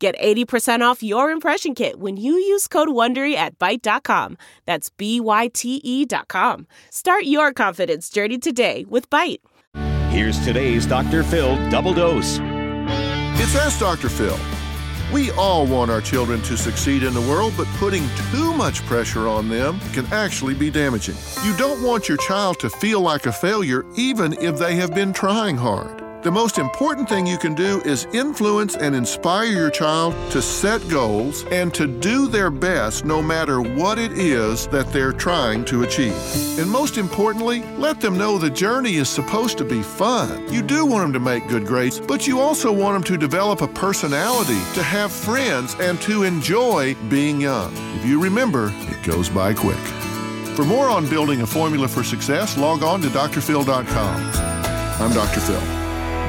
Get 80% off your impression kit when you use code WONDERY at Byte.com. That's B-Y-T-E dot com. Start your confidence journey today with Byte. Here's today's Dr. Phil double dose. It's Ask Dr. Phil. We all want our children to succeed in the world, but putting too much pressure on them can actually be damaging. You don't want your child to feel like a failure even if they have been trying hard. The most important thing you can do is influence and inspire your child to set goals and to do their best no matter what it is that they're trying to achieve. And most importantly, let them know the journey is supposed to be fun. You do want them to make good grades, but you also want them to develop a personality, to have friends, and to enjoy being young. If you remember, it goes by quick. For more on building a formula for success, log on to drphil.com. I'm Dr. Phil.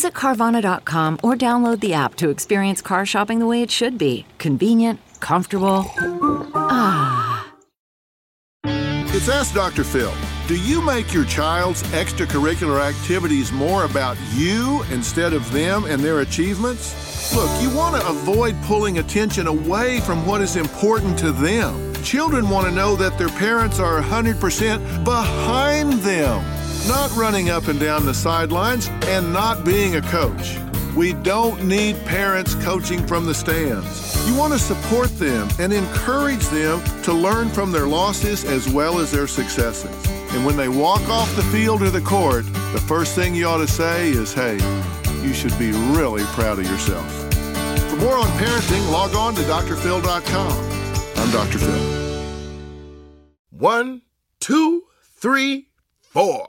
Visit Carvana.com or download the app to experience car shopping the way it should be convenient, comfortable. Ah. It's Ask Dr. Phil. Do you make your child's extracurricular activities more about you instead of them and their achievements? Look, you want to avoid pulling attention away from what is important to them. Children want to know that their parents are 100% behind them, not running up and down the sidelines and not being a coach. We don't need parents coaching from the stands. You want to support them and encourage them to learn from their losses as well as their successes. And when they walk off the field or the court, the first thing you ought to say is, hey, you should be really proud of yourself. For more on parenting, log on to drphil.com. I'm Dr. Phil. One, two, three, four.